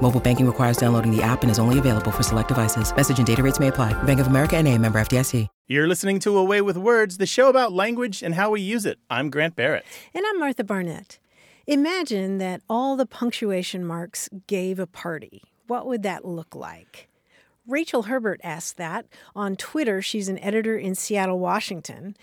Mobile banking requires downloading the app and is only available for select devices. Message and data rates may apply. Bank of America and a member FDIC. You're listening to A Way with Words, the show about language and how we use it. I'm Grant Barrett. And I'm Martha Barnett. Imagine that all the punctuation marks gave a party. What would that look like? Rachel Herbert asked that. On Twitter, she's an editor in Seattle, Washington.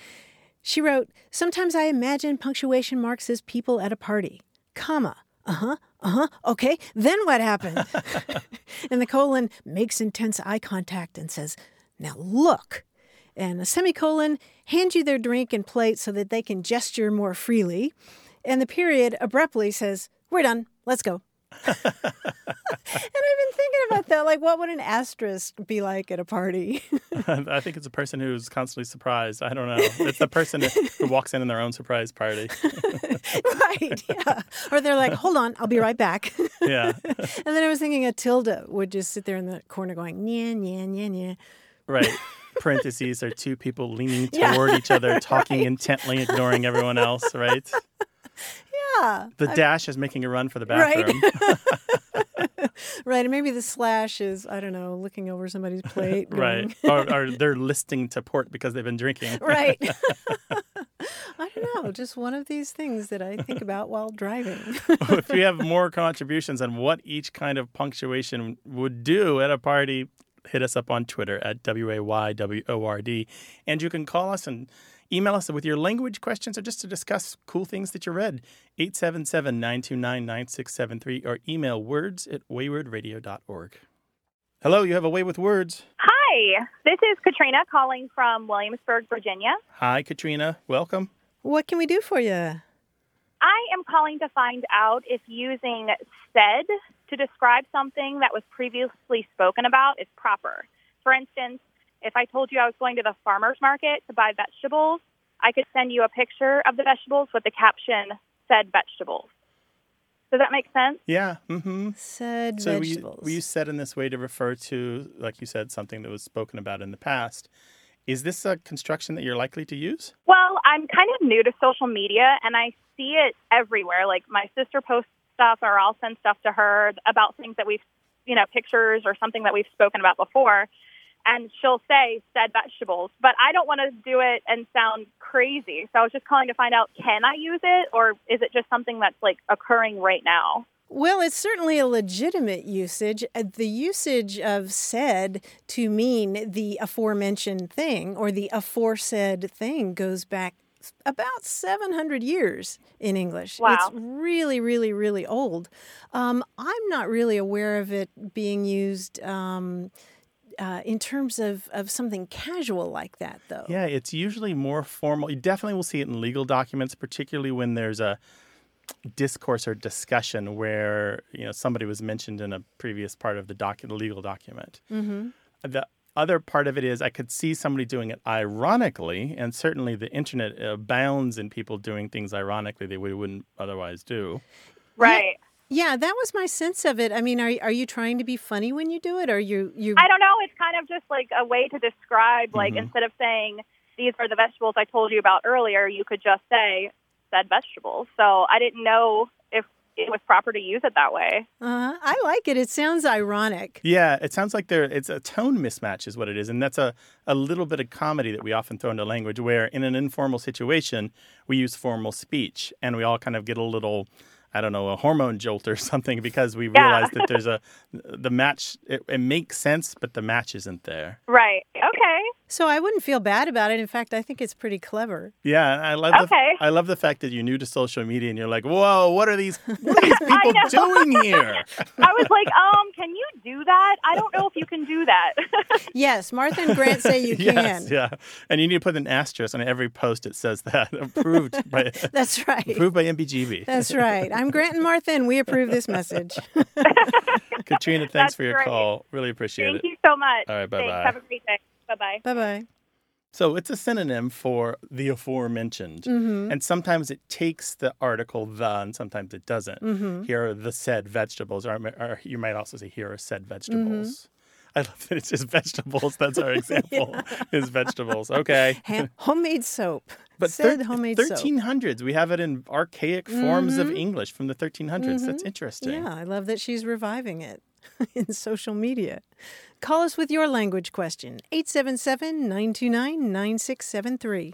She wrote, Sometimes I imagine punctuation marks as people at a party, comma, uh huh, uh huh, okay, then what happened? and the colon makes intense eye contact and says, Now look. And a semicolon hands you their drink and plate so that they can gesture more freely. And the period abruptly says, We're done, let's go. And I've been thinking about that. Like, what would an asterisk be like at a party? I think it's a person who's constantly surprised. I don't know. It's the person who walks in in their own surprise party. right. Yeah. Or they're like, hold on, I'll be right back. yeah. and then I was thinking a tilde would just sit there in the corner going, nya, nya, nya, nya. Right. Parentheses are two people leaning toward yeah. each other, talking right. intently, ignoring everyone else, right? Yeah. The I, dash is making a run for the bathroom. Right. right. And maybe the slash is, I don't know, looking over somebody's plate. right. Or, or, they're listing to port because they've been drinking. right. I don't know. Just one of these things that I think about while driving. if you have more contributions on what each kind of punctuation would do at a party, hit us up on Twitter at W A Y W O R D. And you can call us and Email us with your language questions or just to discuss cool things that you read. 877 929 9673 or email words at waywordradio.org. Hello, you have a way with words. Hi, this is Katrina calling from Williamsburg, Virginia. Hi, Katrina. Welcome. What can we do for you? I am calling to find out if using said to describe something that was previously spoken about is proper. For instance, if I told you I was going to the farmer's market to buy vegetables, I could send you a picture of the vegetables with the caption said vegetables. Does that make sense? Yeah. Mm-hmm. Said so vegetables. we, we use said in this way to refer to, like you said, something that was spoken about in the past. Is this a construction that you're likely to use? Well, I'm kind of new to social media and I see it everywhere. Like my sister posts stuff or I'll send stuff to her about things that we've, you know, pictures or something that we've spoken about before and she'll say said vegetables, but I don't want to do it and sound crazy. So I was just calling to find out can I use it or is it just something that's like occurring right now? Well, it's certainly a legitimate usage. Uh, the usage of said to mean the aforementioned thing or the aforesaid thing goes back about 700 years in English. Wow. It's really, really, really old. Um, I'm not really aware of it being used. Um, uh, in terms of, of something casual like that, though. Yeah, it's usually more formal. You definitely will see it in legal documents, particularly when there's a discourse or discussion where you know somebody was mentioned in a previous part of the document, the legal document. Mm-hmm. The other part of it is I could see somebody doing it ironically, and certainly the internet abounds in people doing things ironically they wouldn't otherwise do. Right. Yeah, that was my sense of it. I mean, are are you trying to be funny when you do it, or you you? I don't know. It's kind of just like a way to describe, like Mhm. instead of saying these are the vegetables I told you about earlier, you could just say said vegetables. So I didn't know if it was proper to use it that way. Uh, I like it. It sounds ironic. Yeah, it sounds like there it's a tone mismatch is what it is, and that's a a little bit of comedy that we often throw into language, where in an informal situation we use formal speech, and we all kind of get a little. I don't know, a hormone jolt or something because we Yeah. realize that there's a the match. It, it makes sense, but the match isn't there. Right. Okay. So I wouldn't feel bad about it. In fact, I think it's pretty clever. Yeah, I love Okay. the I love the fact that you're new to social media and you're like, whoa, what are these what are these people doing here? I was like, um, can you do that? I don't know if you can do that. Yes, Martha and Grant say you yes, can. yeah, and you need to put an asterisk on every post. It says that approved by That's right. approved by MBGB. That's right. I'm Grant and Martha, and we approve this message. Katrina, thanks That's for your great. call. Really appreciate Thank it. Thank you so much. All right, bye-bye. Have a great day. Bye bye. bye bye. So it's a synonym for the aforementioned. Mm-hmm. And sometimes it takes the article the and sometimes it doesn't. Mm-hmm. Here are the said vegetables, or, or you might also say here are said vegetables. Mm-hmm. I love that it's just vegetables. That's our example is vegetables. Okay. Homemade soap. But Said thir- homemade soap. 1300s, we have it in archaic forms of English from the 1300s. That's interesting. Yeah, I love that she's reviving it in social media. Call us with your language question 877 929 9673.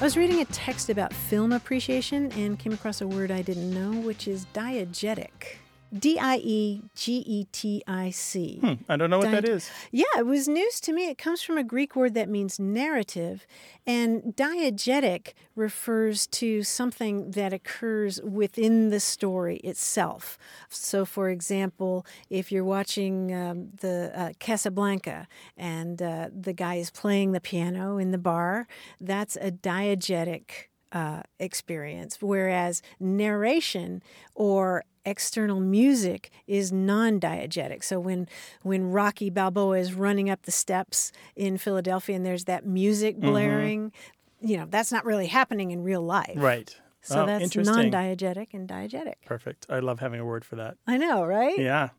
I was reading a text about film appreciation and came across a word I didn't know, which is diegetic. D I E G E T I C. Hmm, I don't know what that Diet- Yeah, it was news to me. It comes from a Greek word that means narrative, and diegetic refers to something that occurs within the story itself. So, for example, if you're watching um, the uh, Casablanca and uh, the guy is playing the piano in the bar, that's a diegetic uh, experience, whereas narration or external music is non-diegetic. So when when Rocky Balboa is running up the steps in Philadelphia and there's that music blaring, you know that's not really happening in real life. Right. So Oh, that's non-diegetic and diegetic. Perfect. I love having a word for that. I know, right? Yeah.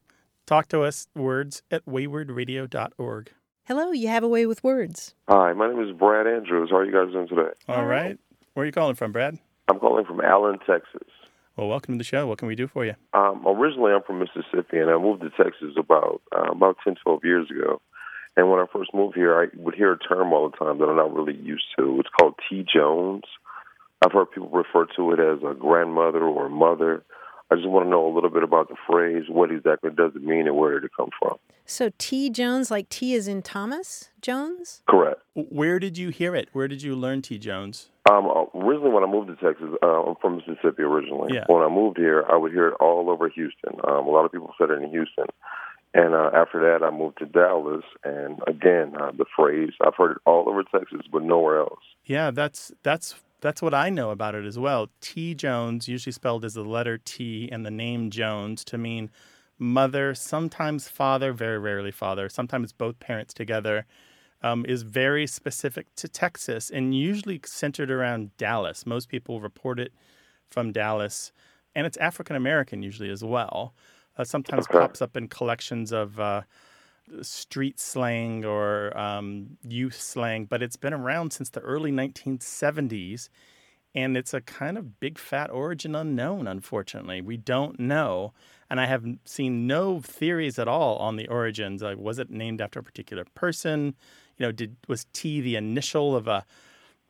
Talk to us, words at waywordradio.org. Hello, you have a way with words. Hi, my name is Brad Andrews. How are you guys doing today? All right. Where are you calling from, Brad? I'm calling from Allen, Texas. Well, welcome to the show. What can we do for you? Um, originally, I'm from Mississippi, and I moved to Texas about uh, about 10, 12 years ago. And when I first moved here, I would hear a term all the time that I'm not really used to. It's called T. Jones. I've heard people refer to it as a grandmother or a mother. I just want to know a little bit about the phrase, what exactly does it mean, and where did it come from? So T Jones, like T is in Thomas Jones. Correct. Where did you hear it? Where did you learn T. Jones? Um, originally, when I moved to Texas, uh, I'm from Mississippi originally. Yeah. When I moved here, I would hear it all over Houston. Um, a lot of people said it in Houston. And uh, after that, I moved to Dallas. And again, uh, the phrase, I've heard it all over Texas, but nowhere else. Yeah, that's that's that's what I know about it as well. T. Jones, usually spelled as the letter T and the name Jones to mean mother, sometimes father, very rarely father, sometimes both parents together, um, is very specific to Texas and usually centered around Dallas. Most people report it from Dallas, and it's African American usually as well. Uh, sometimes Okay. pops up in collections of. Uh, street slang or um, youth slang, but it's been around since the early 1970s. And it's a kind of big fat origin unknown, unfortunately. We don't know. And I have seen no theories at all on the origins. Like, was it named after a particular person? You know, did was T the initial of a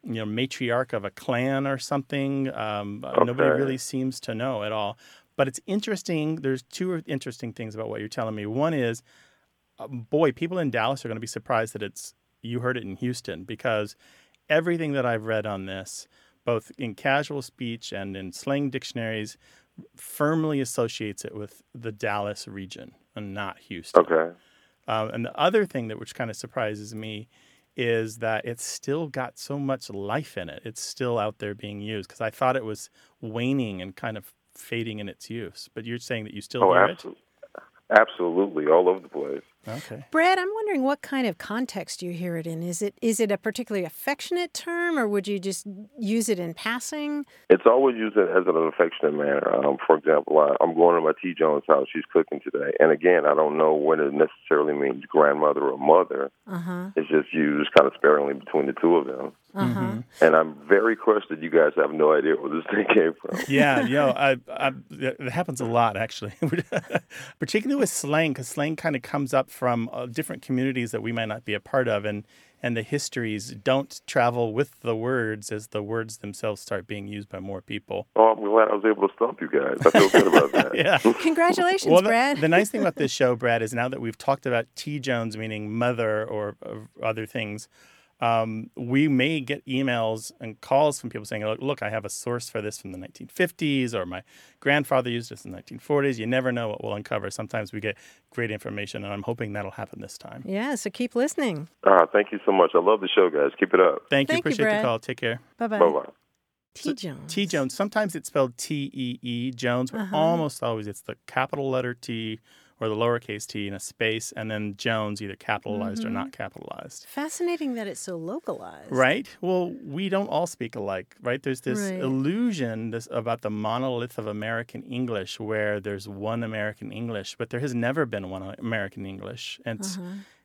you know matriarch of a clan or something? Um, uh, Nobody really seems to know at all. But it's interesting. There's two interesting things about what you're telling me. One is um, boy, people in Dallas are going to be surprised that it's you heard it in Houston because everything that I've read on this, both in casual speech and in slang dictionaries, firmly associates it with the Dallas region and not Houston. Okay. Um, and the other thing that which kind of surprises me is that it's still got so much life in it. It's still out there being used because I thought it was waning and kind of fading in its use. But you're saying that you still Oh, hear absolutely. Absolutely. All over the place. It? Okay. Brad, I'm wondering what kind of context you hear it in. Is it is it a particularly affectionate term, or would you just use it in passing? It's always used as an affectionate manner. Um, for example, I, I'm going to my T. Jones house. She's cooking today. And again, I don't know when it necessarily means grandmother or mother. Uh huh. It's just used kind of sparingly between the two of them. Uh huh. And I'm very crushed that you guys have no idea where this thing came from. Yeah, you know, I, I, it happens a lot actually, particularly with slang, because slang kind of comes up from uh, different communities that we might not be a part of, and and the histories don't travel with the words as the words themselves start being used by more people. Oh, I'm glad I was able to stump you guys. I feel good about that. Yeah. Congratulations, Well, the, Brad. the nice thing about this show, Brad, is now that we've talked about T. Jones meaning mother or, or other things, um, we may get emails and calls from people saying, look, look, I have a source for this from the 1950s, or my grandfather used this in the 1940s. You never know what we'll uncover. Sometimes we get great information, and I'm hoping that'll happen this time. yeah, so keep listening. Ah, thank you so much. I love the show, guys. Keep it up. Thank you. Thank you, Appreciate Brad. the call. Take care. Bye bye. Bye bye. T. Jones. T Jones. Sometimes it's spelled T E E Jones, but Uh-huh. almost always it's the capital letter T or the lowercase t and a space, and then Jones either capitalized or Mm-hmm. not capitalized. Fascinating that it's so localized. Right? Well, we don't all speak alike, right? There's this Right. illusion this, about the monolith of American English where there's one American English, but there has never been one American English. And, it's-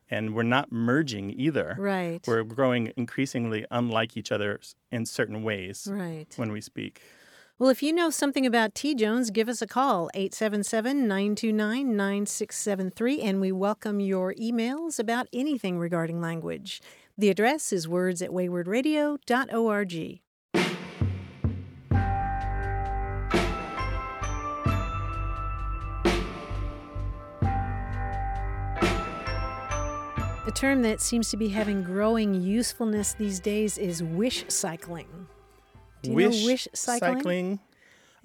and we're not merging either. Uh-huh. Right. We're growing increasingly unlike each other in certain ways Right. when we speak. Well, if you know something about T. Jones, give us a call, 877 929 9673, and we welcome your emails about anything regarding language. The address is words at waywordradio.org. A term that seems to be having growing usefulness these days is wish cycling. Do you know wish cycling?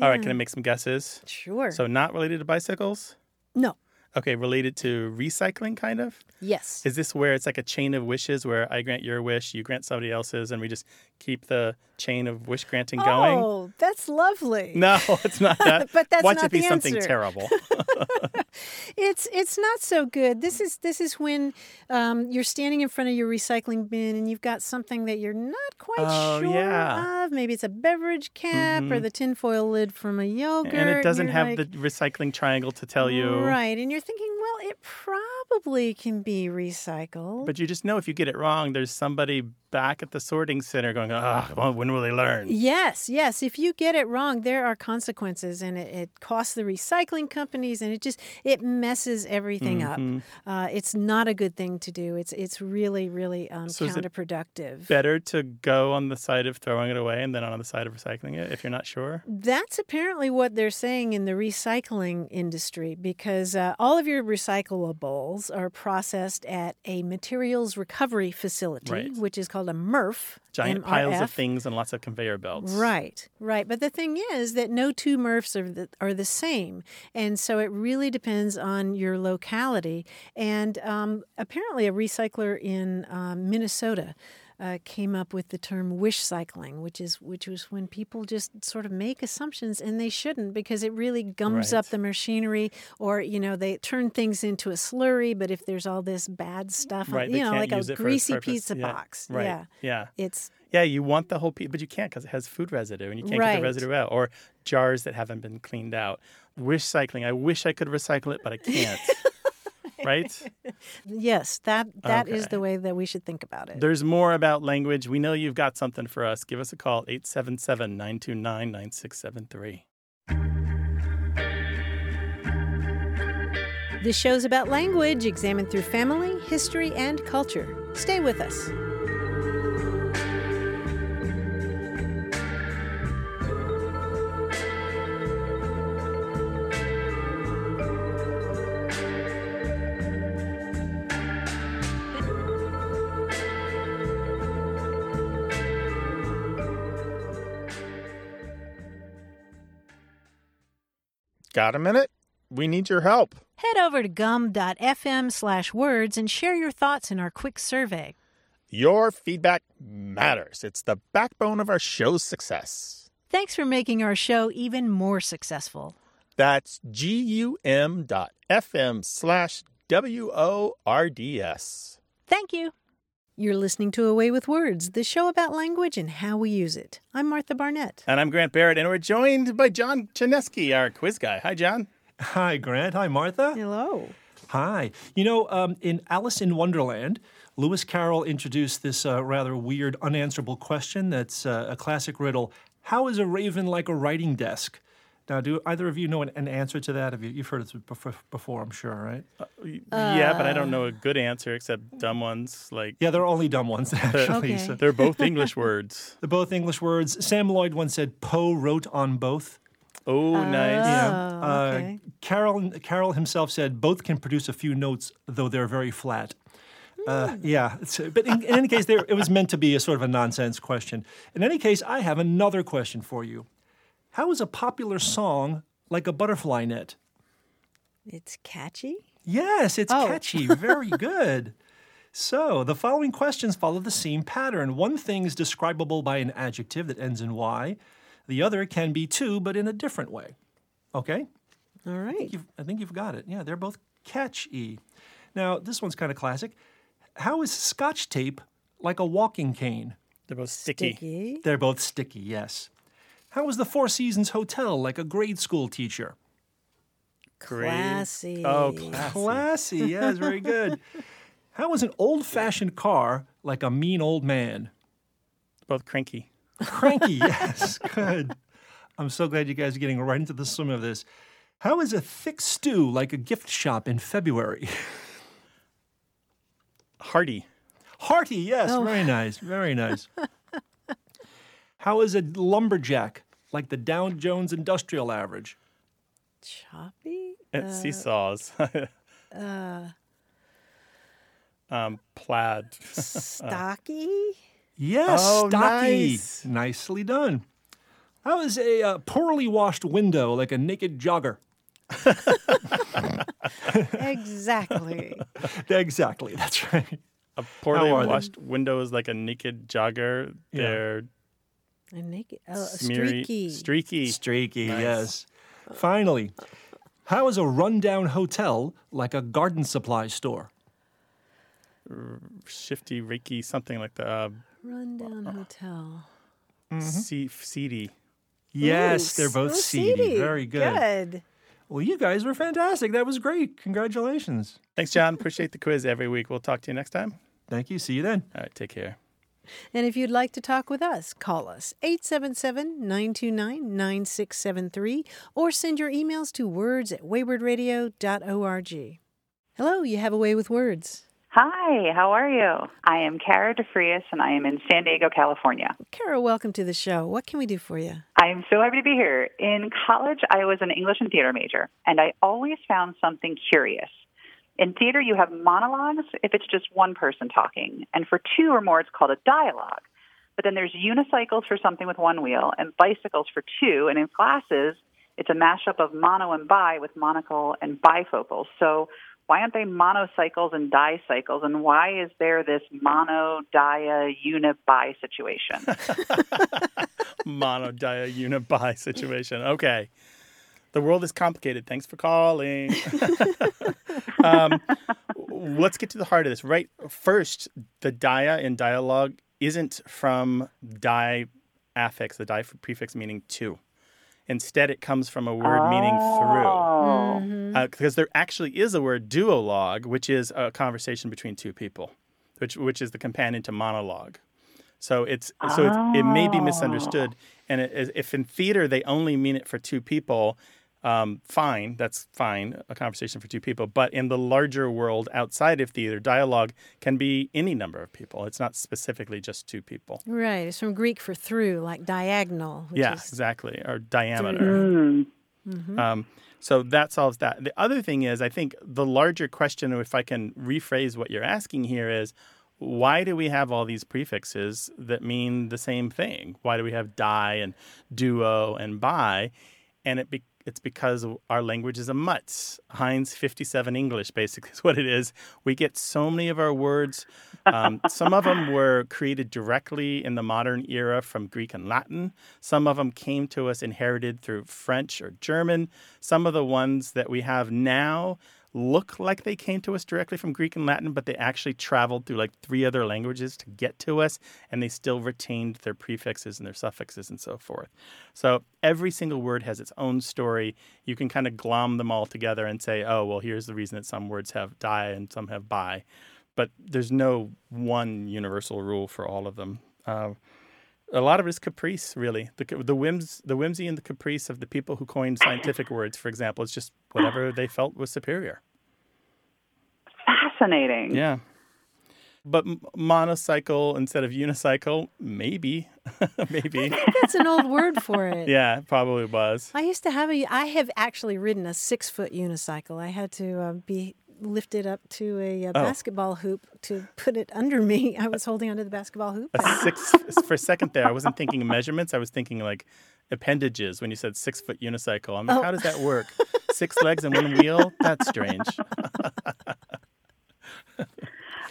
All right, can I make some guesses? Sure. So, not related to bicycles? no. Okay, related to recycling, kind of? Yes. Is this where it's like a chain of wishes where I grant your wish, you grant somebody else's, and we just keep the chain of wish granting going? Oh, that's lovely. No, it's not that. But that's Watch not it be the something answer. terrible. It's it's not so good. This is this is when um, you're standing in front of your recycling bin and you've got something that you're not quite Oh, sure yeah. of. Maybe it's a beverage cap or the tinfoil lid from a yogurt. and it doesn't you're have like, the recycling triangle to tell you. right, and you're thinking, well, it probably can be recycled. But you just know if you get it wrong, there's somebody back at the sorting center going, ah, well, when will they learn? Yes, yes. If you get it wrong, there are consequences, and it, it costs the recycling companies, and it just it messes everything Mm-hmm. up. Uh, it's not a good thing to do. It's it's really really um, So is it counterproductive. Better to go on the side of throwing it away and then on the side of recycling it if you're not sure. That's apparently what they're saying in the recycling industry because uh, all of your recyclables are processed at a materials recovery facility, Right. which is called a MRF. Giant piles of things and lots of conveyor belts. Right, right. But the thing is that no two MRFs are the, are the same. And so it really depends on your locality. And um, apparently, a recycler in um, Minnesota. Uh, came up with the term wish cycling, which is which was when people just sort of make assumptions and they shouldn't because it really gums up the machinery, or you know they turn things into a slurry. But if there's all this bad stuff, Right. You know, like a it for its greasy pizza Yeah, box, Right. yeah, Yeah. it's Yeah, you want the whole piece, but you can't because it has food residue and you can't get the residue out. Or jars that haven't been cleaned out. Wish cycling. I wish I could recycle it, but I can't. right? Yes, that that is Okay. the way that we should think about it. There's more about language. We know you've got something for us. Give us a call, 877 929 9673. This show's about language, examined through family, history, and culture. Stay with us. Got a minute? We need your help. Head over to gum.fm slash words and share your thoughts in our quick survey. Your feedback matters. It's the backbone of our show's success. Thanks for making our show even more successful. That's gum.fm slash W O R D S. Thank you. You're listening to A Way with Words, the show about language and how we use it. I'm Martha Barnett. And I'm Grant Barrett, and we're joined by John Chaneski, our quiz guy. Hi, John. Hi, Grant. Hi, Martha. Hello. Hi. You know, um, in Alice in Wonderland, Lewis Carroll introduced this uh, rather weird, unanswerable question that's uh, a classic riddle How is a raven like a writing desk? Now, do either of you know an, an answer to that? Have you, you've heard it before, before, I'm sure, right? yeah, but I don't know a good answer except dumb ones. Like Yeah, they're only dumb ones, actually. Okay. So they're both English words. they're both English words. Sam Loyd once said Poe wrote on both. Oh, nice. Oh, Uh, okay. Carroll, Carroll himself said both can produce a few notes, though they're very flat. Uh, yeah, but in, in any case, there, it was meant to be a sort of a nonsense question. In any case, I have another question for you. How is a popular song like a butterfly net? It's catchy. Yes, it's Oh. catchy. Very good. So, the following questions follow the same pattern. One thing is describable by an adjective that ends in Y, the other can be too, but in a different way. Okay? All right. You've, I think you've got it. Yeah, they're both catchy. Now, this one's kind of classic. How is scotch tape like a walking cane? They're both sticky. Sticky. They're both sticky, yes. How is the Four Seasons Hotel like a grade school teacher? Great. Classy. Oh, classy. Classy, yes, very good. How is an old fashioned car like a mean old man? Both cranky. Cranky, yes, good. I'm so glad you guys are getting right into the swim of this. How is a thick stew like a gift shop in February? Hearty. Hearty, yes, oh. very nice, very nice. How is a lumberjack like the Dow Jones Industrial Average? Choppy. It seesaws. um, plaid. Stocky. Yes, Oh, stocky. nice. Nicely done. That was a uh, poorly washed window like a naked jogger? exactly. exactly, that's right. A poorly are they? washed window is like a naked jogger. Yeah. They're A naked. Oh, smeary, streaky. streaky. Streaky, yes. Finally, how is a rundown hotel like a garden supply store? shifty, raky, something like that. Uh, Rundown hotel. se- seedy. Yes, Ooh, they're both so seedy. Very good. Good. Well, you guys were fantastic. That was great. Congratulations. Thanks, John. Appreciate the quiz every week. We'll talk to you next time. Thank you. See you then. All right, take care. And if you'd like to talk with us, call us 877 929 9673 or send your emails to words at waywordradio.org. Hello, you have a way with words. Hi, how are you? I am Kara DeFrias and I am in San Diego, California. Kara, welcome to the show. What can we do for you? I am so happy to be here. In college, I was an English and theater major, and I always found something curious. In theater, you have monologues if it's just one person talking, and for two or more, it's called a dialogue. But then there's unicycles for something with one wheel and bicycles for two, and in classes, it's a mashup of mono and bi with monocle and bifocals. So why aren't they monocycles and dicycles? And why is there this mono, dia, uni, bi situation? Mono, dia, uni, bi situation. Okay. The world is complicated. Thanks for calling. um, let's get to the heart of this. Right first, the dia in dialogue isn't from di affix, the di prefix meaning to. Instead, it comes from a word meaning through. Because there actually is a word duologue, which is a conversation between two people, which which is the companion to monologue. So it's so it's, it may be misunderstood, and it, if in theater they only mean it for two people, um, fine, that's fine, a conversation for two people. But in the larger world outside of theater, dialogue can be any number of people. It's not specifically just two people. Right. It's from Greek for through, like diagonal. Which yeah, is, exactly, or diameter. Hmm. Um, so that solves that. The other thing is, I think the larger question, if I can rephrase what you're asking here, is why do we have all these prefixes that mean the same thing? Why do we have die and duo and by? And it be, it's because our language is a mutt. Heinz 57 English, basically, is what it is. We get so many of our words. Um, some of them were created directly in the modern era from Greek and Latin. Some of them came to us inherited through French or German. Some of the ones that we have now look like they came to us directly from Greek and Latin, but they actually traveled through like three other languages to get to us, and they still retained their prefixes and their suffixes and so forth. So every single word has its own story. You can kind of glom them all together and say, oh, well, here's the reason that some words have die and some have bi. But there's no one universal rule for all of them. Uh, a lot of it is caprice, really. The, the whims, the whimsy and the caprice of the people who coined scientific words, for example, it's just whatever they felt was superior. Fascinating. Yeah. But monocycle instead of unicycle, maybe, maybe. that's an old word for it. Yeah, it probably was. I used to have a. I have actually ridden a six foot unicycle. I had to uh, be lifted up to a, uh Oh. basketball hoop to put it under me. I was holding onto the basketball hoop. A six for a second there. I wasn't thinking measurements. I was thinking like appendages. When you said six foot unicycle, I'm like, Oh. how does that work? Six legs and one wheel? That's strange.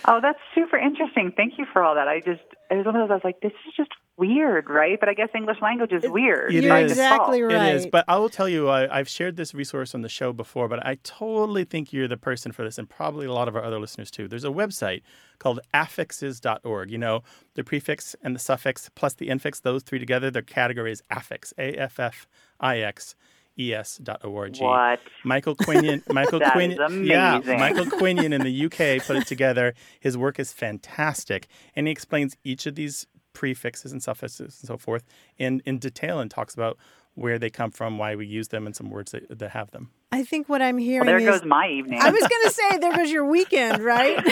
Oh, that's super interesting. Thank you for all that. I just, it was one of those, I was like, this is just weird, right? But I guess English language is weird. It You're is. exactly It right. is, but I will tell you, I, I've shared this resource on the show before, but I totally think you're the person for this, and probably a lot of our other listeners too. There's a website called affixes.org. You know, the prefix and the suffix plus the infix, those three together, their category is affix, A F F I X E S dot O-R-G. What? Michael Quinion, Michael That Quinion, is yeah. Michael Quinion in the UK put it together. His work is fantastic, and he explains each of these prefixes and suffixes and so forth in, in detail and talks about where they come from, why we use them, and some words that, that have them. I think what I'm hearing Well, there is goes my evening. I was going to say there goes your weekend, right?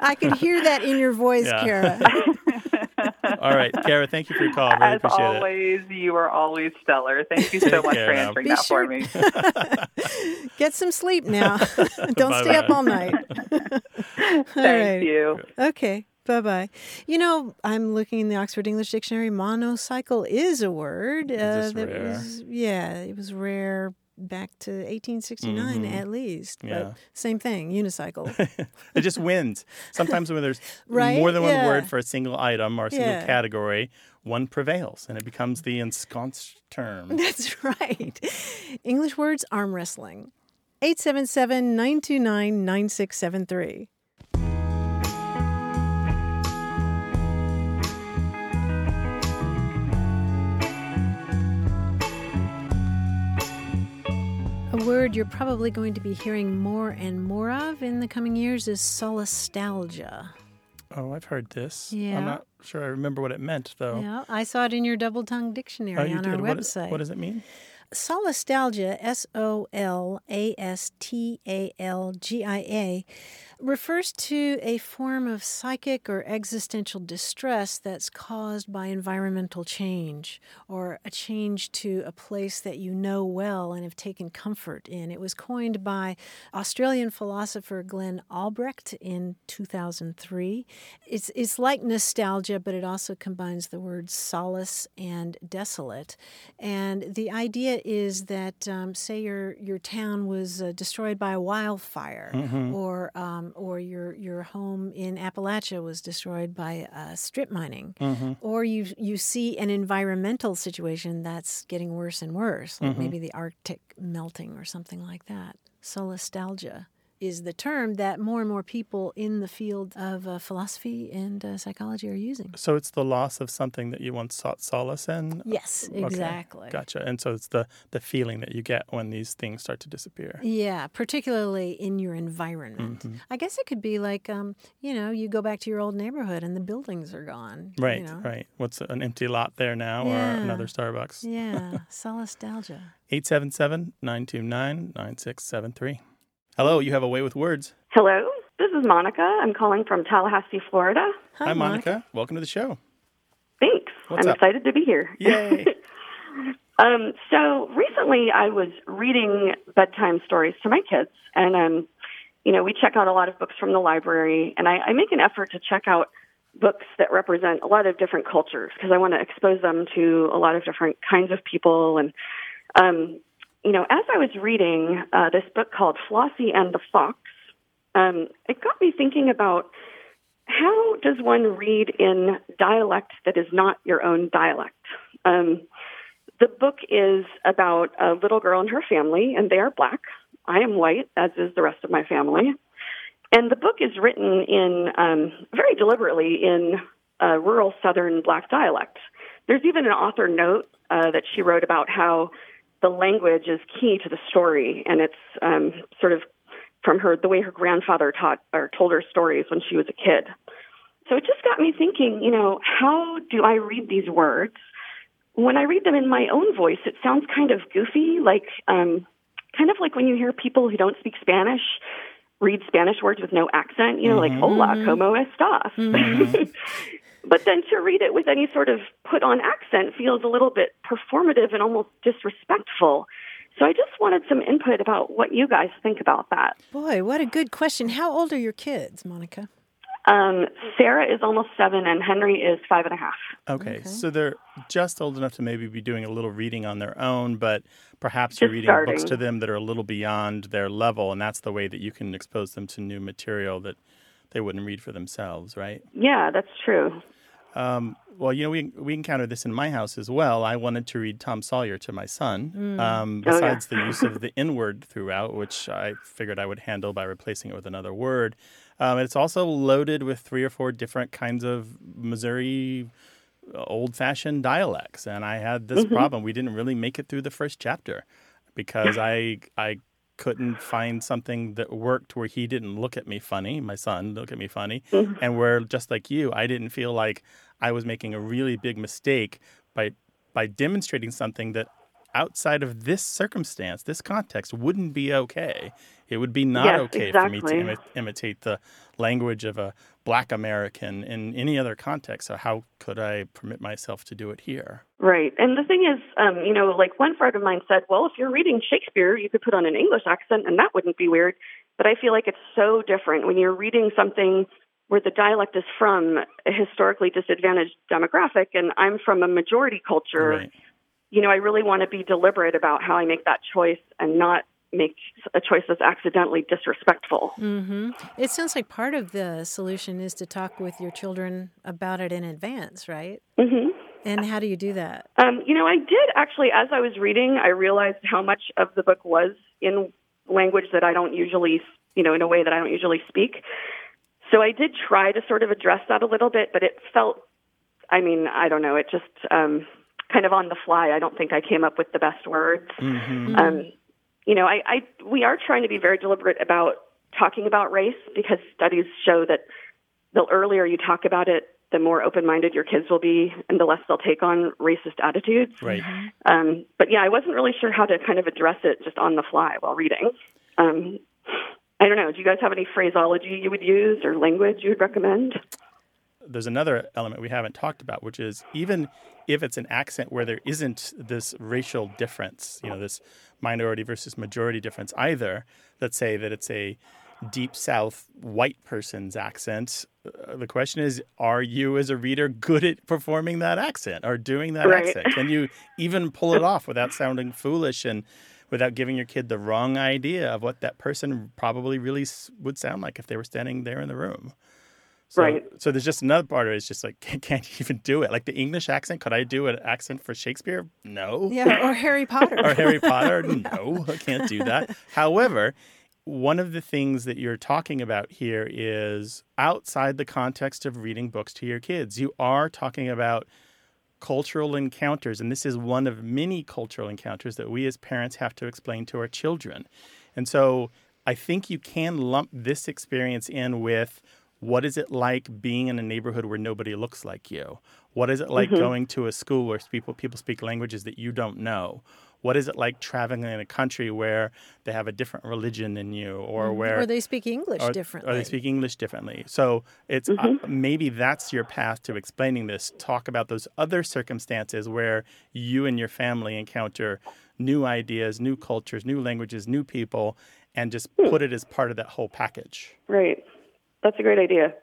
I could hear that in your voice, Yeah. Kara. All right, Kara, thank you for your call. I really As appreciate it. always, you are always stellar. Thank you so Take much for now. answering Be that sure- for me. Get some sleep now. Don't stay up Bye-bye. all night. Thank right. you. Okay. Bye bye. You know, I'm looking in the Oxford English Dictionary. Monocycle is a word. uh, this that rare? was yeah, it was rare back to 1869 at least. Mm-hmm. Yeah. But same thing, unicycle. It just wins. Sometimes when there's Right? more than one Yeah. word for a single item or a single Yeah. category, one prevails and it becomes the ensconced term. That's right. English words arm wrestling. 877 929 9673. A word you're probably going to be hearing more and more of in the coming years is solastalgia. Oh, I've heard this. Yeah. I'm not sure I remember what it meant, though. Yeah, I saw it in your double tongue dictionary Oh, on did. our What- website. what does it mean? Solastalgia, S O L A S T A L G I A, refers to a form of psychic or existential distress that's caused by environmental change or a change to a place that you know well and have taken comfort in. It was coined by Australian philosopher Glenn Albrecht in 2003. It's, it's like nostalgia, but it also combines the words solace and desolate. And the idea is that, um, say, your, your town was uh, destroyed by a wildfire, or um, Um, or your your home in Appalachia was destroyed by uh, strip mining, mm-hmm. or you you see an environmental situation that's getting worse and worse, like mm-hmm. maybe the Arctic melting or something like that. Solastalgia is the term that more and more people in the field of uh, philosophy and uh, psychology are using. So it's the loss of something that you once sought solace in? Yes, Okay, exactly. Gotcha. And so it's the, the feeling that you get when these things start to disappear. Yeah, particularly in your environment. Mm-hmm. I guess it could be like, um, you know, you go back to your old neighborhood and the buildings are gone. you Right, know? right. What's an empty lot there now Yeah. or another Starbucks? Yeah, solastalgia. 877 929 9673. Hello, you have a way with words. Hello, this is Monica. I'm calling from Tallahassee, Florida. Hi, Monica. Welcome to the show. Thanks. What's I'm up? excited to be here. Yay. Um, so recently, I was reading bedtime stories to my kids, and um, you know, we check out a lot of books from the library, and I, I make an effort to check out books that represent a lot of different cultures because I want to expose them to a lot of different kinds of people. And um, you know, as I was reading uh, this book called Flossie and the Fox, um, it got me thinking about how does one read in dialect that is not your own dialect. Um, the book is about a little girl and her family, and they are black. I am white, as is the rest of my family. And the book is written in um, very deliberately in uh, rural southern black dialect. There's even an author note uh, that she wrote about how the language is key to the story, and it's um, sort of from her the way her grandfather taught or told her stories when she was a kid. So it just got me thinking, you know, how do I read these words? When I read them in my own voice, it sounds kind of goofy, like um, kind of like when you hear people who don't speak Spanish read Spanish words with no accent, you know, like hola, como estás? but then to read it with any sort of put on accent feels a little bit performative and almost disrespectful. So I just wanted some input about what you guys think about that. Boy, what a good question. How old are your kids, Monica? Um, Sarah is almost seven, and Henry is five and a half. Okay, so they're just old enough to maybe be doing a little reading on their own, but perhaps Just you're reading books to them that are a little beyond their level, and that's the way that you can expose them to new material that they wouldn't read for themselves, right? Yeah, that's true. Um, well, you know, we we encountered this in my house as well. I wanted to read Tom Sawyer to my son. Um, Oh, yeah. besides the use of the N word throughout, which I figured I would handle by replacing it with another word. Um, it's also loaded with three or four different kinds of Missouri old fashioned dialects, and I had this problem. We didn't really make it through the first chapter because I I couldn't find something that worked where he didn't look at me funny, my son look at me funny, and where just like you, I didn't feel like I was making a really big mistake by by demonstrating something that outside of this circumstance, this context wouldn't be okay. It would be not Yes, okay for me to exactly. imi- imitate the language of a black American in any other context. So how could I permit myself to do it here? Right. And the thing is, um, you know, like one friend of mine said, well, if you're reading Shakespeare, you could put on an English accent and that wouldn't be weird. But I feel like it's so different when you're reading something where the dialect is from a historically disadvantaged demographic and I'm from a majority culture. Right. You know, I really want to be deliberate about how I make that choice and not make a choice that's accidentally disrespectful. hmm It sounds like part of the solution is to talk with your children about it in advance, right? hmm And how do you do that? Um, you know, I did actually, as I was reading, I realized how much of the book was in language that I don't usually, you know, in a way that I don't usually speak. So I did try to sort of address that a little bit, but it felt, I mean, I don't know, it just um, kind of on the fly. I don't think I came up with the best words. Mm-hmm. Um, you know, I, I we are trying to be very deliberate about talking about race because studies show that the earlier you talk about it, the more open-minded your kids will be, and the less they'll take on racist attitudes. Right. Um, but yeah, I wasn't really sure how to kind of address it just on the fly while reading. Um, I don't know. Do you guys have any phraseology you would use or language you would recommend? there's another element we haven't talked about, which is even if it's an accent where there isn't this racial difference, you know, this minority versus majority difference either, let's say that it's a deep south white person's accent, uh, the question is are you as a reader good at performing that accent or doing that Right. accent? Can you even pull it off without sounding foolish and without giving your kid the wrong idea of what that person probably really would sound like if they were standing there in the room? So, Right. So there's just another part of it. It's just like, can't you even do it? Like the English accent, could I do an accent for Shakespeare? No. Yeah, or Harry Potter. Or Harry Potter? No, I can't do that. However, one of the things that you're talking about here is outside the context of reading books to your kids. You are talking about cultural encounters, and this is one of many cultural encounters that we as parents have to explain to our children. And so I think you can lump this experience in with what is it like being in a neighborhood where nobody looks like you? What is it like mm-hmm. going to a school where people people speak languages that you don't know? What is it like traveling in a country where they have a different religion than you, or mm-hmm. where or they speak English or, differently. or they speak English differently. So it's uh, mm-hmm. maybe that's your path to explaining this. Talk about those other circumstances where you and your family encounter new ideas, new cultures, new languages, new people, and just hmm. put it as part of that whole package. Right. That's a great idea.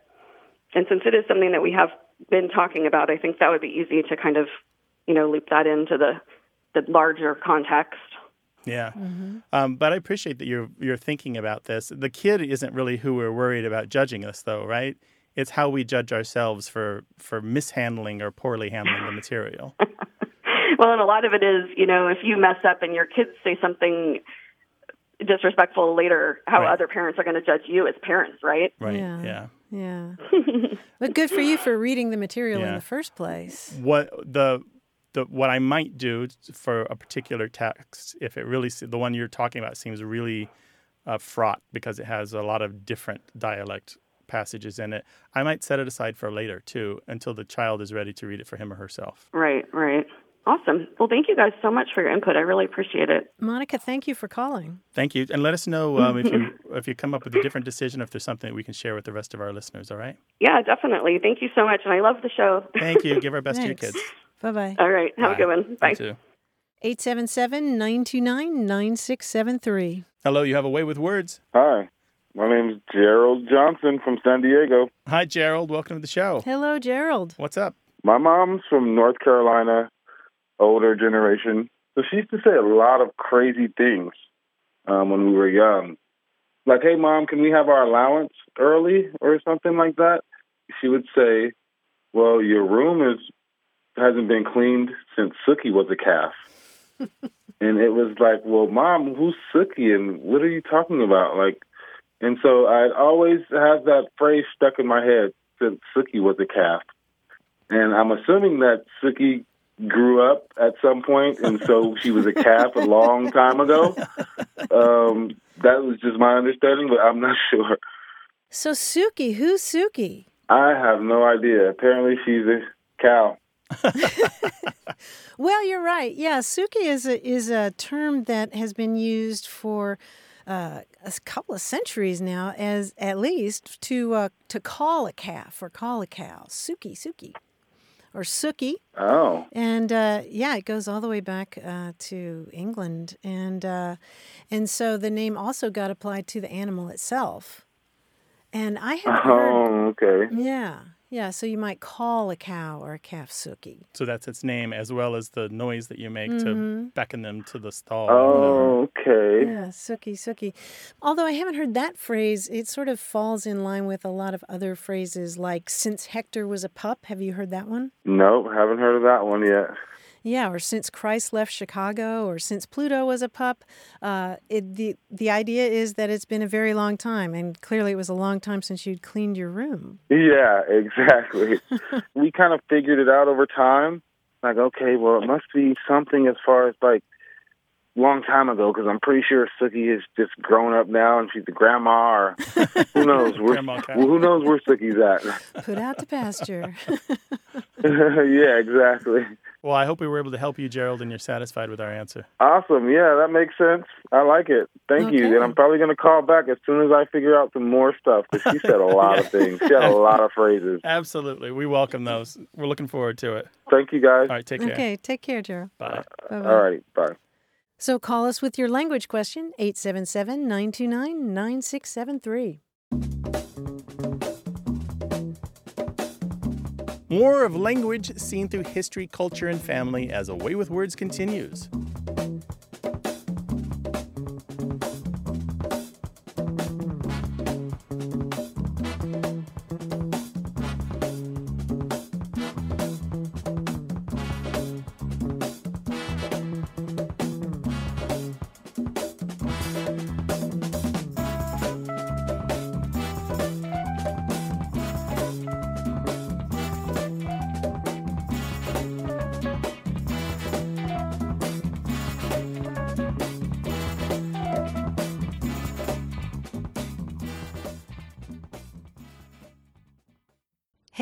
And since it is something that we have been talking about, I think that would be easy to kind of, you know, loop that into the the larger context. Yeah, um, but I appreciate that you're you're thinking about this. The kid isn't really who we're worried about judging us, though, right? It's how we judge ourselves for for mishandling or poorly handling the material. Well, and a lot of it is, you know, if you mess up and your kids say something disrespectful later, how Right. other parents are going to judge you as parents, right? Right? Yeah. yeah. Yeah. but good for you for reading the material in the first place. what the the what I might do for a particular text, if it really the one you're talking about seems really uh, fraught because it has a lot of different dialect passages in it, I might set it aside for later too, until the child is ready to read it for him or herself. Right, right. Awesome. Well, thank you guys so much for your input. I really appreciate it. Monica, thank you for calling. Thank you, and let us know um, if you if you come up with a different decision, if there's something that we can share with the rest of our listeners. All right. Yeah, definitely. Thank you so much. And I love the show. Thank you. Give our best to your kids. Bye bye. All right. Have Bye. a good one. Bye. You too. 877 929 9673. Hello, you have a way with words. Hi. My name is Gerald Johnson from San Diego. Hi, Gerald. Welcome to the show. Hello, Gerald. What's up? My mom's from North Carolina, older generation. So she used to say a lot of crazy things um, when we were young. Like, hey, mom, can we have our allowance early or something like that? She would say, well, your room is hasn't been cleaned since Sookie was a calf. and it was like, well, mom, who's Sookie and what are you talking about? Like, and so I'd always have that phrase stuck in my head since Sookie was a calf. And I'm assuming that Sookie grew up at some point, and so she was a calf a long time ago. Um, that was just my understanding, but I'm not sure. So, Sookie, who's Sookie? I have no idea. Apparently, she's a cow. Well, you're right. Yeah, Sookie is a, is a term that has been used for uh, a couple of centuries now, as at least to uh, to call a calf or call a cow. Sookie, Sookie, or Sookie. Oh. And uh, yeah, it goes all the way back uh, to England, and uh, and so the name also got applied to the animal itself. And I have oh, heard. okay. Yeah. Yeah, so you might call a cow or a calf sookie. So that's its name, as well as the noise that you make Mhm. to beckon them to the stall. Oh, okay. Yeah, sookie, sookie. Although I haven't heard that phrase, it sort of falls in line with a lot of other phrases like since Hector was a pup. Have you heard that one? Nope, haven't heard of that one yet. Yeah, or since Christ left Chicago, or since Pluto was a pup. Uh, it, the the idea is that it's been a very long time, and clearly it was a long time since you'd cleaned your room. Yeah, exactly. we kind of figured it out over time. Like, okay, well, it must be something as far as like long time ago, because I'm pretty sure Sookie is just grown up now and she's a grandma, or who knows where Grandma cow. who knows where Sookie's at. Put out to pasture. yeah, exactly. Well, I hope we were able to help you, Gerald, and you're satisfied with our answer. Awesome. Yeah, that makes sense. I like it. Thank you. And I'm probably going to call back as soon as I figure out some more stuff because she said a lot of things. She had a lot of phrases. Absolutely. We welcome those. We're looking forward to it. Thank you, guys. All right, take care. okay, take care, Gerald. Bye. Uh, Bye-bye. All right. Bye. So call us with your language question, 877 929 9673. More of language seen through history, culture, and family as A Way with Words continues.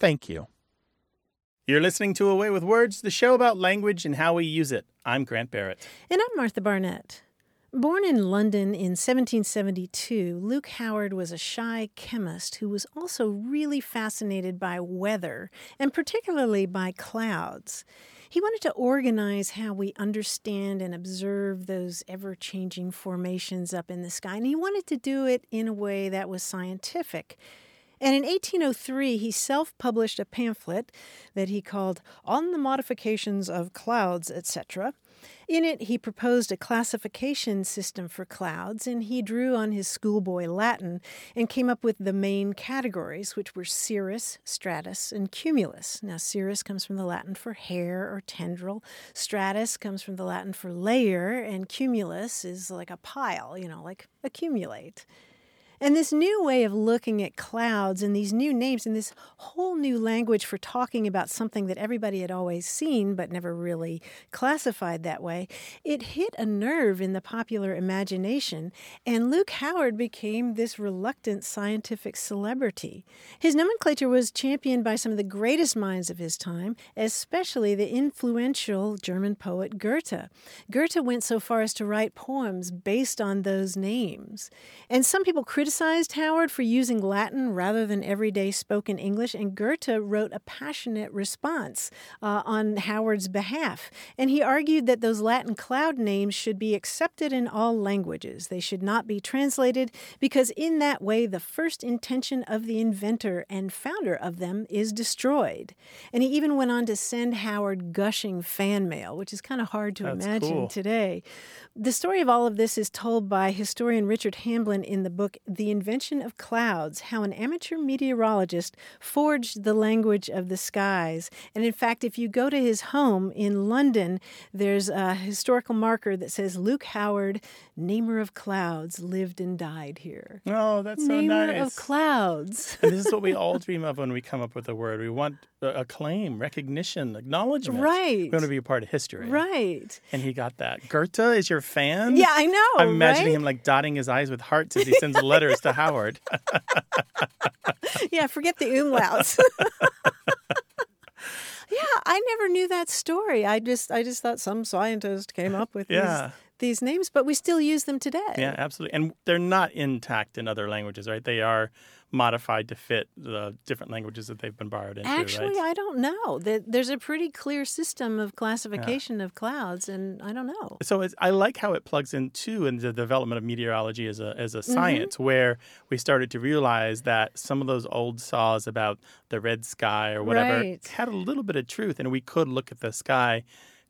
Thank you. You're listening to A Way with Words, the show about language and how we use it. I'm Grant Barrett. And I'm Martha Barnette. Born in London in 1772, Luke Howard was a shy chemist who was also really fascinated by weather, and particularly by clouds. He wanted to organize how we understand and observe those ever changing formations up in the sky, and he wanted to do it in a way that was scientific. And in 1803, he self published a pamphlet that he called On the Modifications of Clouds, etc. In it, he proposed a classification system for clouds, and he drew on his schoolboy Latin and came up with the main categories, which were cirrus, stratus, and cumulus. Now, cirrus comes from the Latin for hair or tendril, stratus comes from the Latin for layer, and cumulus is like a pile, you know, like accumulate. And this new way of looking at clouds and these new names and this whole new language for talking about something that everybody had always seen but never really classified that way, it hit a nerve in the popular imagination, and Luke Howard became this reluctant scientific celebrity. His nomenclature was championed by some of the greatest minds of his time, especially the influential German poet Goethe. Goethe went so far as to write poems based on those names. And some people criticized criticized Howard for using Latin rather than everyday spoken English, and Goethe wrote a passionate response uh, on Howard's behalf. And he argued that those Latin cloud names should be accepted in all languages. They should not be translated because, in that way, the first intention of the inventor and founder of them is destroyed. And he even went on to send Howard gushing fan mail, which is kind of hard to That's imagine cool. today. The story of all of this is told by historian Richard Hamblyn in the book The Invention of Clouds How an Amateur Meteorologist Forged the Language of the Skies. And in fact, if you go to his home in London, there's a historical marker that says Luke Howard, namer of clouds, lived and died here. Oh, that's so namer nice. of clouds. and this is what we all dream of when we come up with a word. We want acclaim, recognition, acknowledgement. Right. We want to be a part of history. Right. And he got that. Goethe is your fan? Yeah, I know. I'm imagining right? him like dotting his eyes with hearts as he sends letters to Howard. yeah, forget the umlauts. yeah, I never knew that story. I just I just thought some scientist came up with Yeah. these these names, but we still use them today. Yeah, absolutely. And they're not intact in other languages, right? They are modified to fit the different languages that they've been borrowed into, Actually, right? I don't know. There- There's a pretty clear system of classification of clouds, and I don't know. So it's, I like how it plugs into in the development of meteorology as a as a Mm-hmm. science, where we started to realize that some of those old saws about the red sky or whatever Right. had a little bit of truth, and we could look at the sky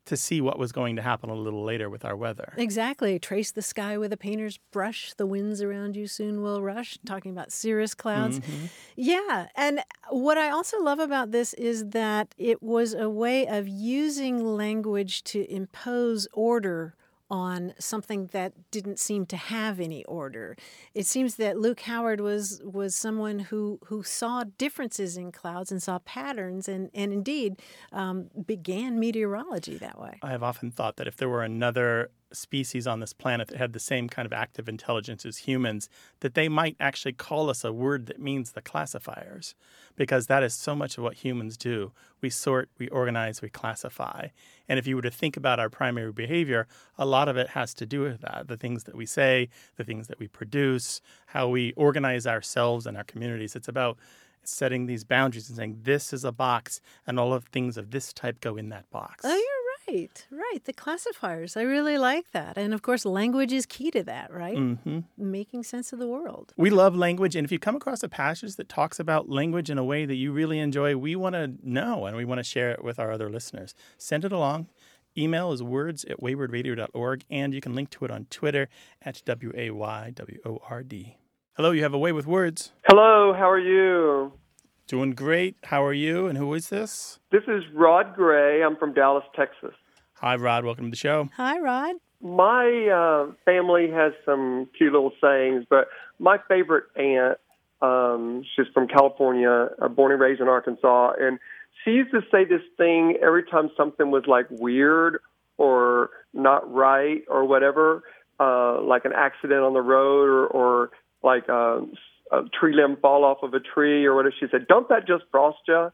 to see what was going to happen a little later with our weather. Exactly. Trace the sky with a painter's brush. The winds around you soon will rush. Talking about cirrus clouds. Mm-hmm. Yeah. And what I also love about this is that it was a way of using language to impose order on something that didn't seem to have any order. It seems that Luke Howard was was someone who who saw differences in clouds and saw patterns and and indeed um, began meteorology that way. I have often thought that if there were another species on this planet that had the same kind of active intelligence as humans, that they might actually call us a word that means the classifiers, because that is so much of what humans do. We sort, we organize, we classify. And if you were to think about our primary behavior, a lot of it has to do with that the things that we say, the things that we produce, how we organize ourselves and our communities. It's about setting these boundaries and saying, this is a box, and all of things of this type go in that box. Oh, right. Right. The classifiers. I really like that. And of course, language is key to that, right? hmm Making sense of the world. We love language, and if you come across a passage that talks about language in a way that you really enjoy, we want to know and we want to share it with our other listeners. Send it along. Email is words at waywordradio.org, and you can link to it on Twitter at W A Y W O R D. Hello, you have a way with words. Hello, how are you? Doing great. How are you? And who is this? This is Rod Gray. I'm from Dallas, Texas. Hi, Rod. Welcome to the show. Hi, Rod. My uh, family has some cute little sayings, but my favorite aunt, um, she's from California, uh, born and raised in Arkansas, and she used to say this thing every time something was like weird or not right or whatever, uh, like an accident on the road or, or like a, a tree limb fall off of a tree or whatever. She said, "Don't that just frost you?"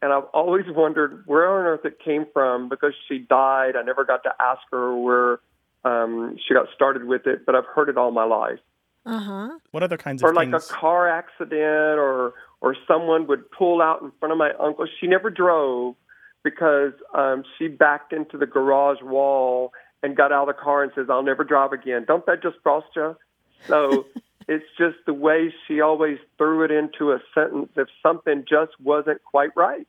And I've always wondered where on earth it came from because she died. I never got to ask her where um, she got started with it, but I've heard it all my life. Uh huh. What other kinds of Or of like things? a car accident, or or someone would pull out in front of my uncle. She never drove because um, she backed into the garage wall and got out of the car and says, "I'll never drive again." Don't that just frost you? So it's just the way she always threw it into a sentence if something just wasn't quite right.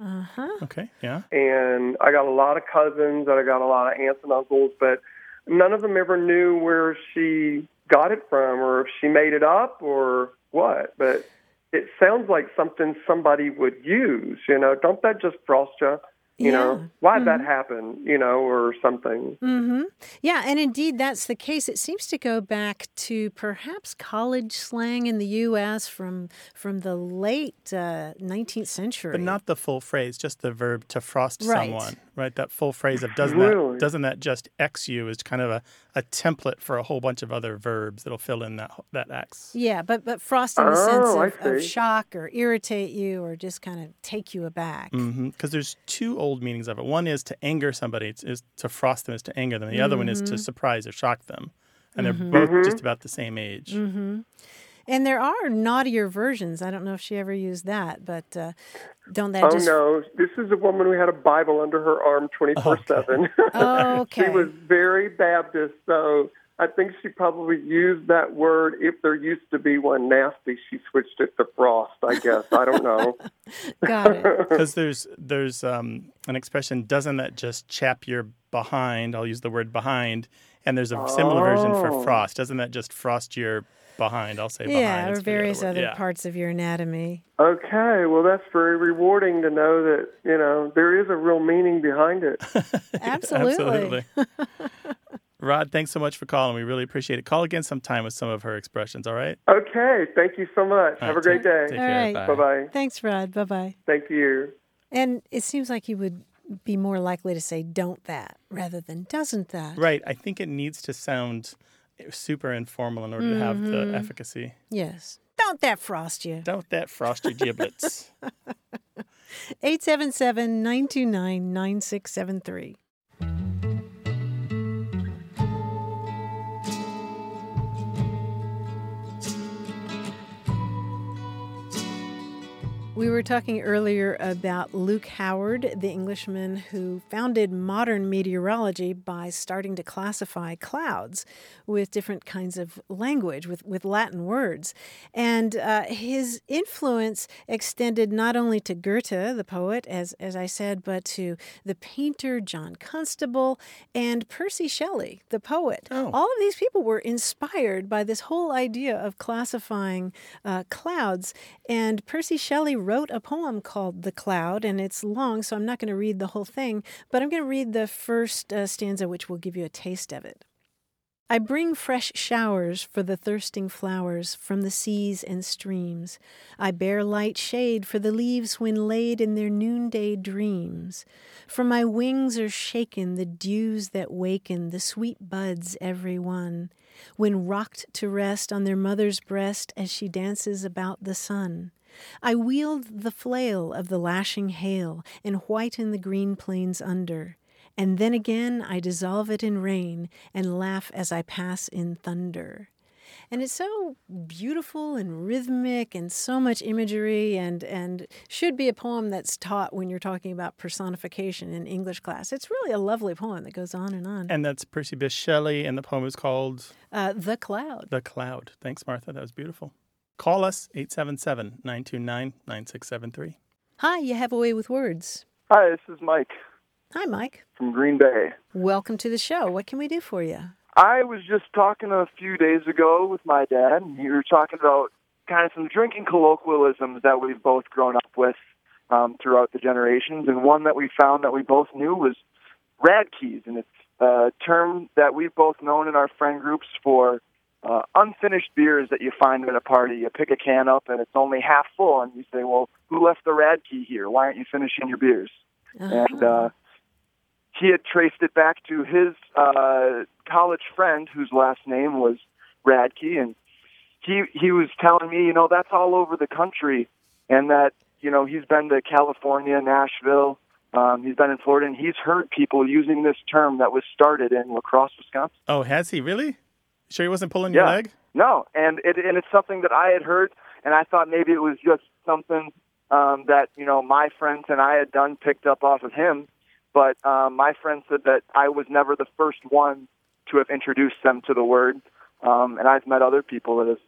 Uh huh. Okay, yeah. and I got a lot of cousins and I got a lot of aunts and uncles, but none of them ever knew where she got it from or if she made it up or what. But it sounds like something somebody would use. You know, don't that just frost you? You Yeah. know, why'd that happen? You know, or something. Mm-hmm. Yeah, and indeed that's the case. It seems to go back to perhaps college slang in the U.S. from from the late uh, 19th century. But not the full phrase, just the verb to frost Right. someone, right? That full phrase of doesn't Really? that doesn't that just X you is kind of a, a template for a whole bunch of other verbs that'll fill in that that X. Yeah, but but frost in the sense Oh, I of, of shock or irritate you or just kind of take you aback. Because Mm-hmm. there's two old meanings of it. One is to anger somebody, it's, is to frost them is to anger them. The other one is Mm-hmm. to surprise or shock them, and they're both just about the same age. And there are naughtier versions. I don't know if she ever used that, but uh, don't that Oh just no, this is a woman who had a Bible under her arm twenty four seven. Okay. She was very Baptist, so I think she probably used that word. If there used to be one nasty, she switched it to frost. I guess I don't know. got it? Because there's there's um, an expression, doesn't that just chap your behind? I'll use the word behind, and there's a similar version for Oh. frost. Doesn't that just frost your behind? I'll say behind. Yeah, or It's for the various word. other Yeah. parts of your anatomy. Okay, well that's very rewarding to know that you know there is a real meaning behind it. Absolutely. Absolutely. Rod, thanks so much for calling. We really appreciate it. Call again sometime with some of her expressions, all right? Okay, thank you so much. Have right, a great day. Take All care. right. Bye. Bye bye. Thanks, Rod. Bye bye. Thank you. And it seems like you would be more likely to say "don't that" rather than "doesn't that." Right. I think it needs to sound super informal in order to have the Mm-hmm. efficacy. Yes. Don't that frost you. Don't that frost your giblets. 877 929 9673. We were talking earlier about Luke Howard, the Englishman who founded modern meteorology by starting to classify clouds with different kinds of language, with, with Latin words. And uh, his influence extended not only to Goethe, the poet, as, as I said, but to the painter John Constable and Percy Shelley, the poet. Oh. All of these people were inspired by this whole idea of classifying uh, clouds. And Percy Shelley wrote a poem called The Cloud, and it's long, so I'm not going to read the whole thing, but I'm going to read the first uh, stanza, which will give you a taste of it. I bring fresh showers for the thirsting flowers from the seas and streams. I bear light shade for the leaves when laid in their noonday dreams. From my wings are shaken the dews that waken the sweet buds every one, when rocked to rest on their mother's breast as she dances about the sun. I wield the flail of the lashing hail and whiten the green plains under. And then again I dissolve it in rain and laugh as I pass in thunder. And it's so beautiful and rhythmic and so much imagery and, and should be a poem that's taught when you're talking about personification in English class. It's really a lovely poem that goes on and on. and that's Percy Bysshe Shelley, and the poem is called Uh, the Cloud. The Cloud. Thanks, Martha. That was beautiful. Call us 877 929 9673. Hi, you have a way with words. Hi, this is Mike Hi, Mike. from Green Bay. Welcome to the show. What can we do for you? I was just talking a few days ago with my dad, and we were talking about kind of some drinking colloquialisms that we've both grown up with um, throughout the generations. And one that we found that we both knew was radkeys, and it's a term that we've both known in our friend groups for uh, unfinished beers that you find at a party. You pick a can up, and it's only half full, and you say, "Well, who left the radkey here? Why aren't you finishing your beers?" and uh, he had traced it back to his uh, college friend whose last name was Radke, and he he was telling me, you know, that's all over the country, and that you know he's been to California, Nashville, um, he's been in Florida, and he's heard people using this term that was started in La Crosse, Wisconsin. Oh, has he really? Sure, he wasn't pulling your leg? No, and it and it's something that I had heard, and I thought maybe it was just something um, that you know my friends and I had done, picked up off of him. But um, my friend said that I was never the first one to have introduced them to the word, um, and I've met other people that have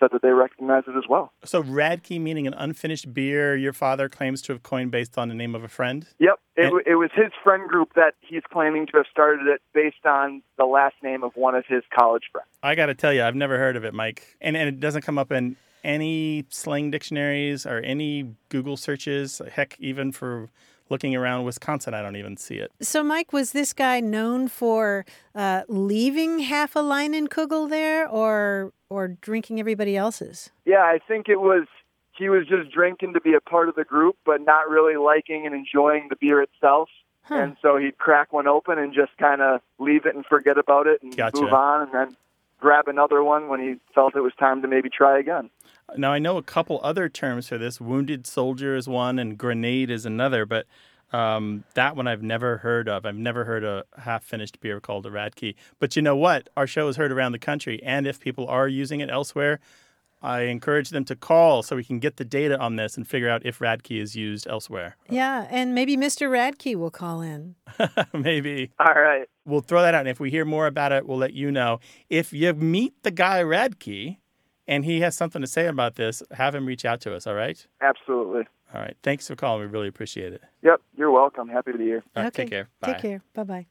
said that they recognize it as well. So Radke meaning an unfinished beer your father claims to have coined based on the name of a friend? Yep, it, And- it was his friend group that he's claiming to have started it based on the last name of one of his college friends. I got to tell you, I've never heard of it, Mike. And, and it doesn't come up in any slang dictionaries or any Google searches. Heck, even for looking around Wisconsin, I don't even see it. So, Mike, was this guy known for uh, leaving half a Leinenkugel there, or or drinking everybody else's? Yeah, I think it was he was just drinking to be a part of the group, but not really liking and enjoying the beer itself. Huh. And so he'd crack one open and just kind of leave it and forget about it and Gotcha. move on, and then grab another one when he felt it was time to maybe try again. Now, I know a couple other terms for this. Wounded soldier is one, and grenade is another, but um, that one I've never heard of. I've never heard a half finished beer called a Radke. But you know what? Our show is heard around the country, and if people are using it elsewhere, I encourage them to call so we can get the data on this and figure out if Radke is used elsewhere. Yeah, and maybe Mr. Radke will call in. Maybe. All right. We'll throw that out. And if we hear more about it, we'll let you know. If you meet the guy Radke and he has something to say about this, have him reach out to us, all right? Absolutely. All right. Thanks for calling. We really appreciate it. Yep, you're welcome. Happy to be here. All right, okay. Take care. Bye. Take care. Bye bye.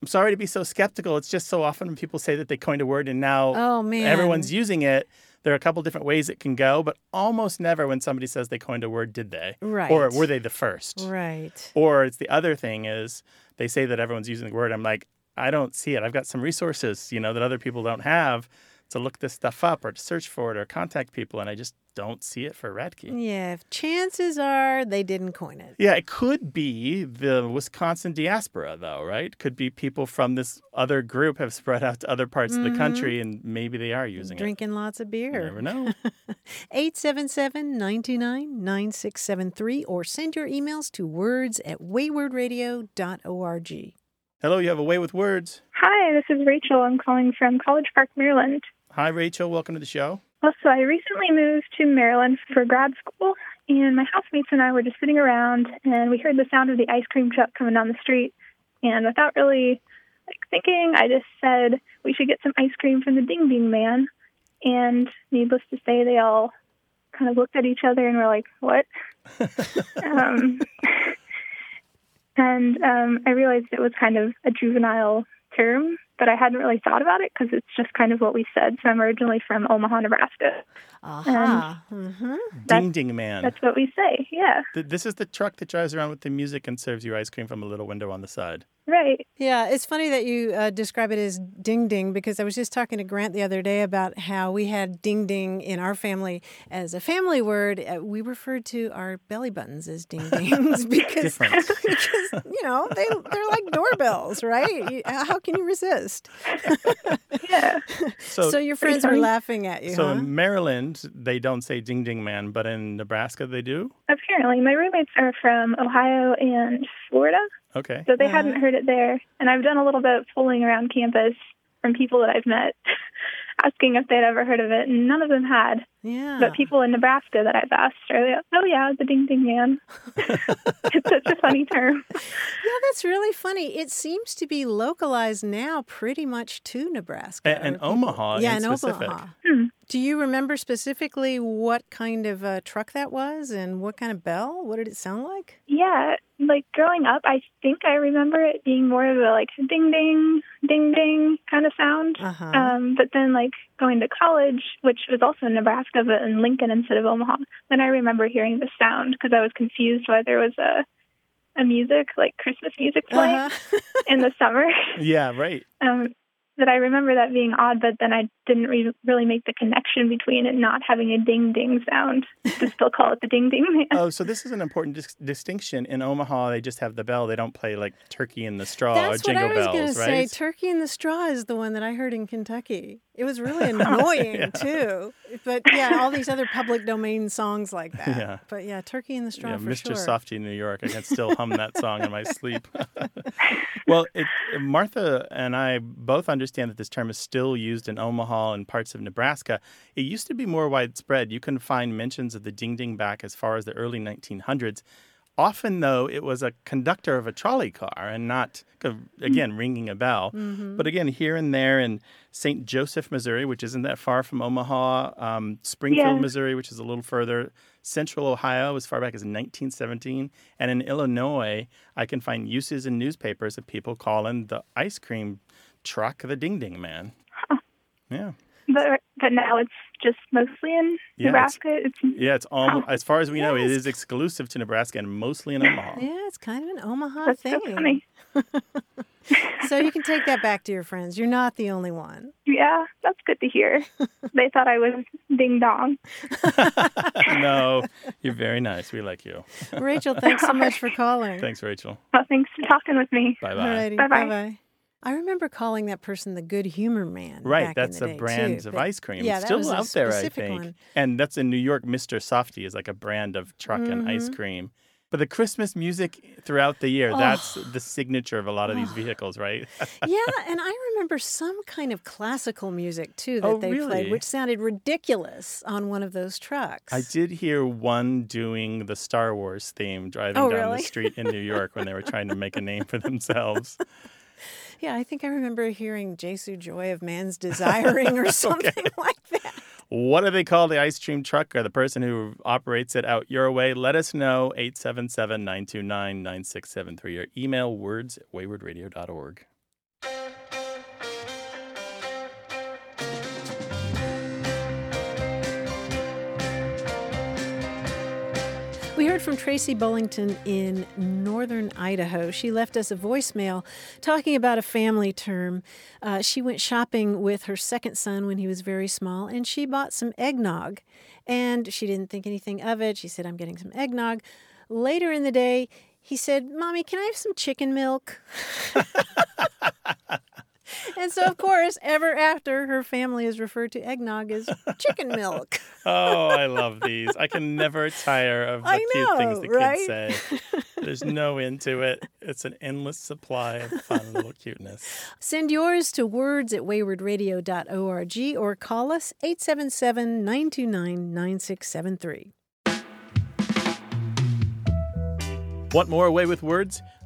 I'm sorry to be so skeptical. It's just so often when people say that they coined a word and now Oh, man. everyone's using it. There are a couple different ways it can go, but almost never when somebody says they coined a word did they? Right. Or were they the first? Right. Or it's the other thing is they say that everyone's using the word. I'm like, I don't see it. I've got some resources, you know, that other people don't have to look this stuff up or to search for it or contact people, and I just don't see it for Radke. Yeah, chances are they didn't coin it. Yeah, it could be the Wisconsin diaspora, though, right? Could be people from this other group have spread out to other parts of the mm-hmm. country, and maybe they are using it. Drinking lots of beer. You never know. 877 99 9673 or send your emails to words at waywordradio.org. Hello, you have a way with words. Hi, this is Rachel. I'm calling from College Park, Maryland. Hi, Rachel. Welcome to the show. Also, I recently moved to Maryland for grad school, and my housemates and I were just sitting around, and we heard the sound of the ice cream truck coming down the street. And without really like thinking, I just said we should get some ice cream from the Ding Ding Man. And needless to say, they all kind of looked at each other and were like, "What?" um, and um, I realized it was kind of a juvenile term, but I hadn't really thought about it because it's just kind of what we said. So I'm originally from Omaha, Nebraska. Aha. hmm Ding Ding Man. That's what we say. Yeah, Th- This is the truck that drives around with the music and serves you ice cream from a little window on the side. Right. Yeah, it's funny that you uh, describe it as ding ding because I was just talking to Grant the other day about how we had ding ding in our family as a family word. Uh, we referred to our belly buttons as ding dings because, because you know they they're like doorbells, right? You- How can you resist? Yeah. So, So, your friends were laughing at you, so huh? in Maryland, they don't say Ding Ding Man, but in Nebraska, they do? Apparently, my roommates are from Ohio and Florida, Okay. so they Uh-huh. hadn't heard it there. And I've done a little bit of fooling around campus from people that I've met, asking if they'd ever heard of it, and none of them had. yeah. But people in Nebraska that I've asked are like, "Oh yeah, the Ding Ding Man." it's such a funny term. Yeah, that's really funny. It seems to be localized now pretty much to Nebraska. A- and Omaha Yeah, in in specific. Omaha. Hmm. Do you remember specifically what kind of uh, truck that was and what kind of bell? What did it sound like? Yeah, like growing up, I think I remember it being more of a like ding ding, ding ding kind of sound. Uh-huh. Um, but then like going to college, which was also in Nebraska, but in Lincoln instead of Omaha, then I remember hearing the sound because I was confused why there was a a music like Christmas music playing Uh-huh. in the summer. Yeah, right. um, that I remember that being odd, but then I didn't re- really make the connection between it not having a ding ding sound to still call it the ding ding man. Oh, so this is an important dis- distinction. In Omaha, they just have the bell. They don't play like Turkey in the Straw That's or what Jingle I was Bells, going to right? say. Turkey in the Straw is the one that I heard in Kentucky. It was really annoying Yeah. too. But yeah, all these other public domain songs like that. Yeah. But yeah, Turkey in the Straw yeah, for Mr. sure. Softee, New York. I can still hum that song in my sleep. well, it, Martha and I both understand that this term is still used in Omaha and parts of Nebraska. It used to be more widespread. You can find mentions of the ding ding back as far as the early 1900s. Often, though, it was a conductor of a trolley car and not, again, ringing a bell. Mm-hmm. But again, here and there in St. Joseph, Missouri, which isn't that far from Omaha, um, Springfield, Yeah. Missouri, which is a little further, Central Ohio, as far back as 1917, and in Illinois, I can find uses in newspapers of people calling the ice cream truck the Ding Ding Man. Oh. Yeah. But, but now it's just mostly in Yeah, Nebraska. It's, Yeah, it's almost, Oh. as far as we know, it Yes. is exclusive to Nebraska and mostly in Omaha. Yeah, it's kind of an Omaha that's thing. so funny. So you can take that back to your friends. You're not the only one. Yeah, that's good to hear. they thought I was ding dong. no, you're very nice. We like you. Rachel, thanks so much for calling. Thanks, Rachel. Well, thanks for talking with me. Bye bye. Alrighty, Bye-bye. I remember calling that person the Good Humor Man. Right, back that's in the a brand too. of ice cream. Yeah, It's that still out there, I think. one. And that's in New York. Mr. Softee is like a brand of truck and ice Mhm. cream. But the Christmas music throughout the year, Oh. that's the signature of a lot of these vehicles, right? yeah, and I remember some kind of classical music too that Oh, they really? played, which sounded ridiculous on one of those trucks. I did hear one doing the Star Wars theme driving Oh, down really? the street in New York when they were trying to make a name for themselves. Yeah, I think I remember hearing Jesu Joy of Man's Desiring or something like that. What do they call the ice cream truck or the person who operates it out your way? Let us know 877 929 9673 or email words at waywordradio.org. heard from Tracy Bullington in northern Idaho. She left us a voicemail talking about a family term. Uh, she went shopping with her second son when he was very small, and she bought some eggnog. And she didn't think anything of it. She said, I'm getting some eggnog. Later in the day, he said, Mommy, can I have some chicken milk? and so, of course, ever after, her family is referred to eggnog as chicken milk. Oh, I love these. I can never tire of the I cute things the right? kids say. There's no end to it. It's an endless supply of fun little cuteness. Send yours to words at waywordradio.org or call us 877 929 9673. Want more A Way with Words?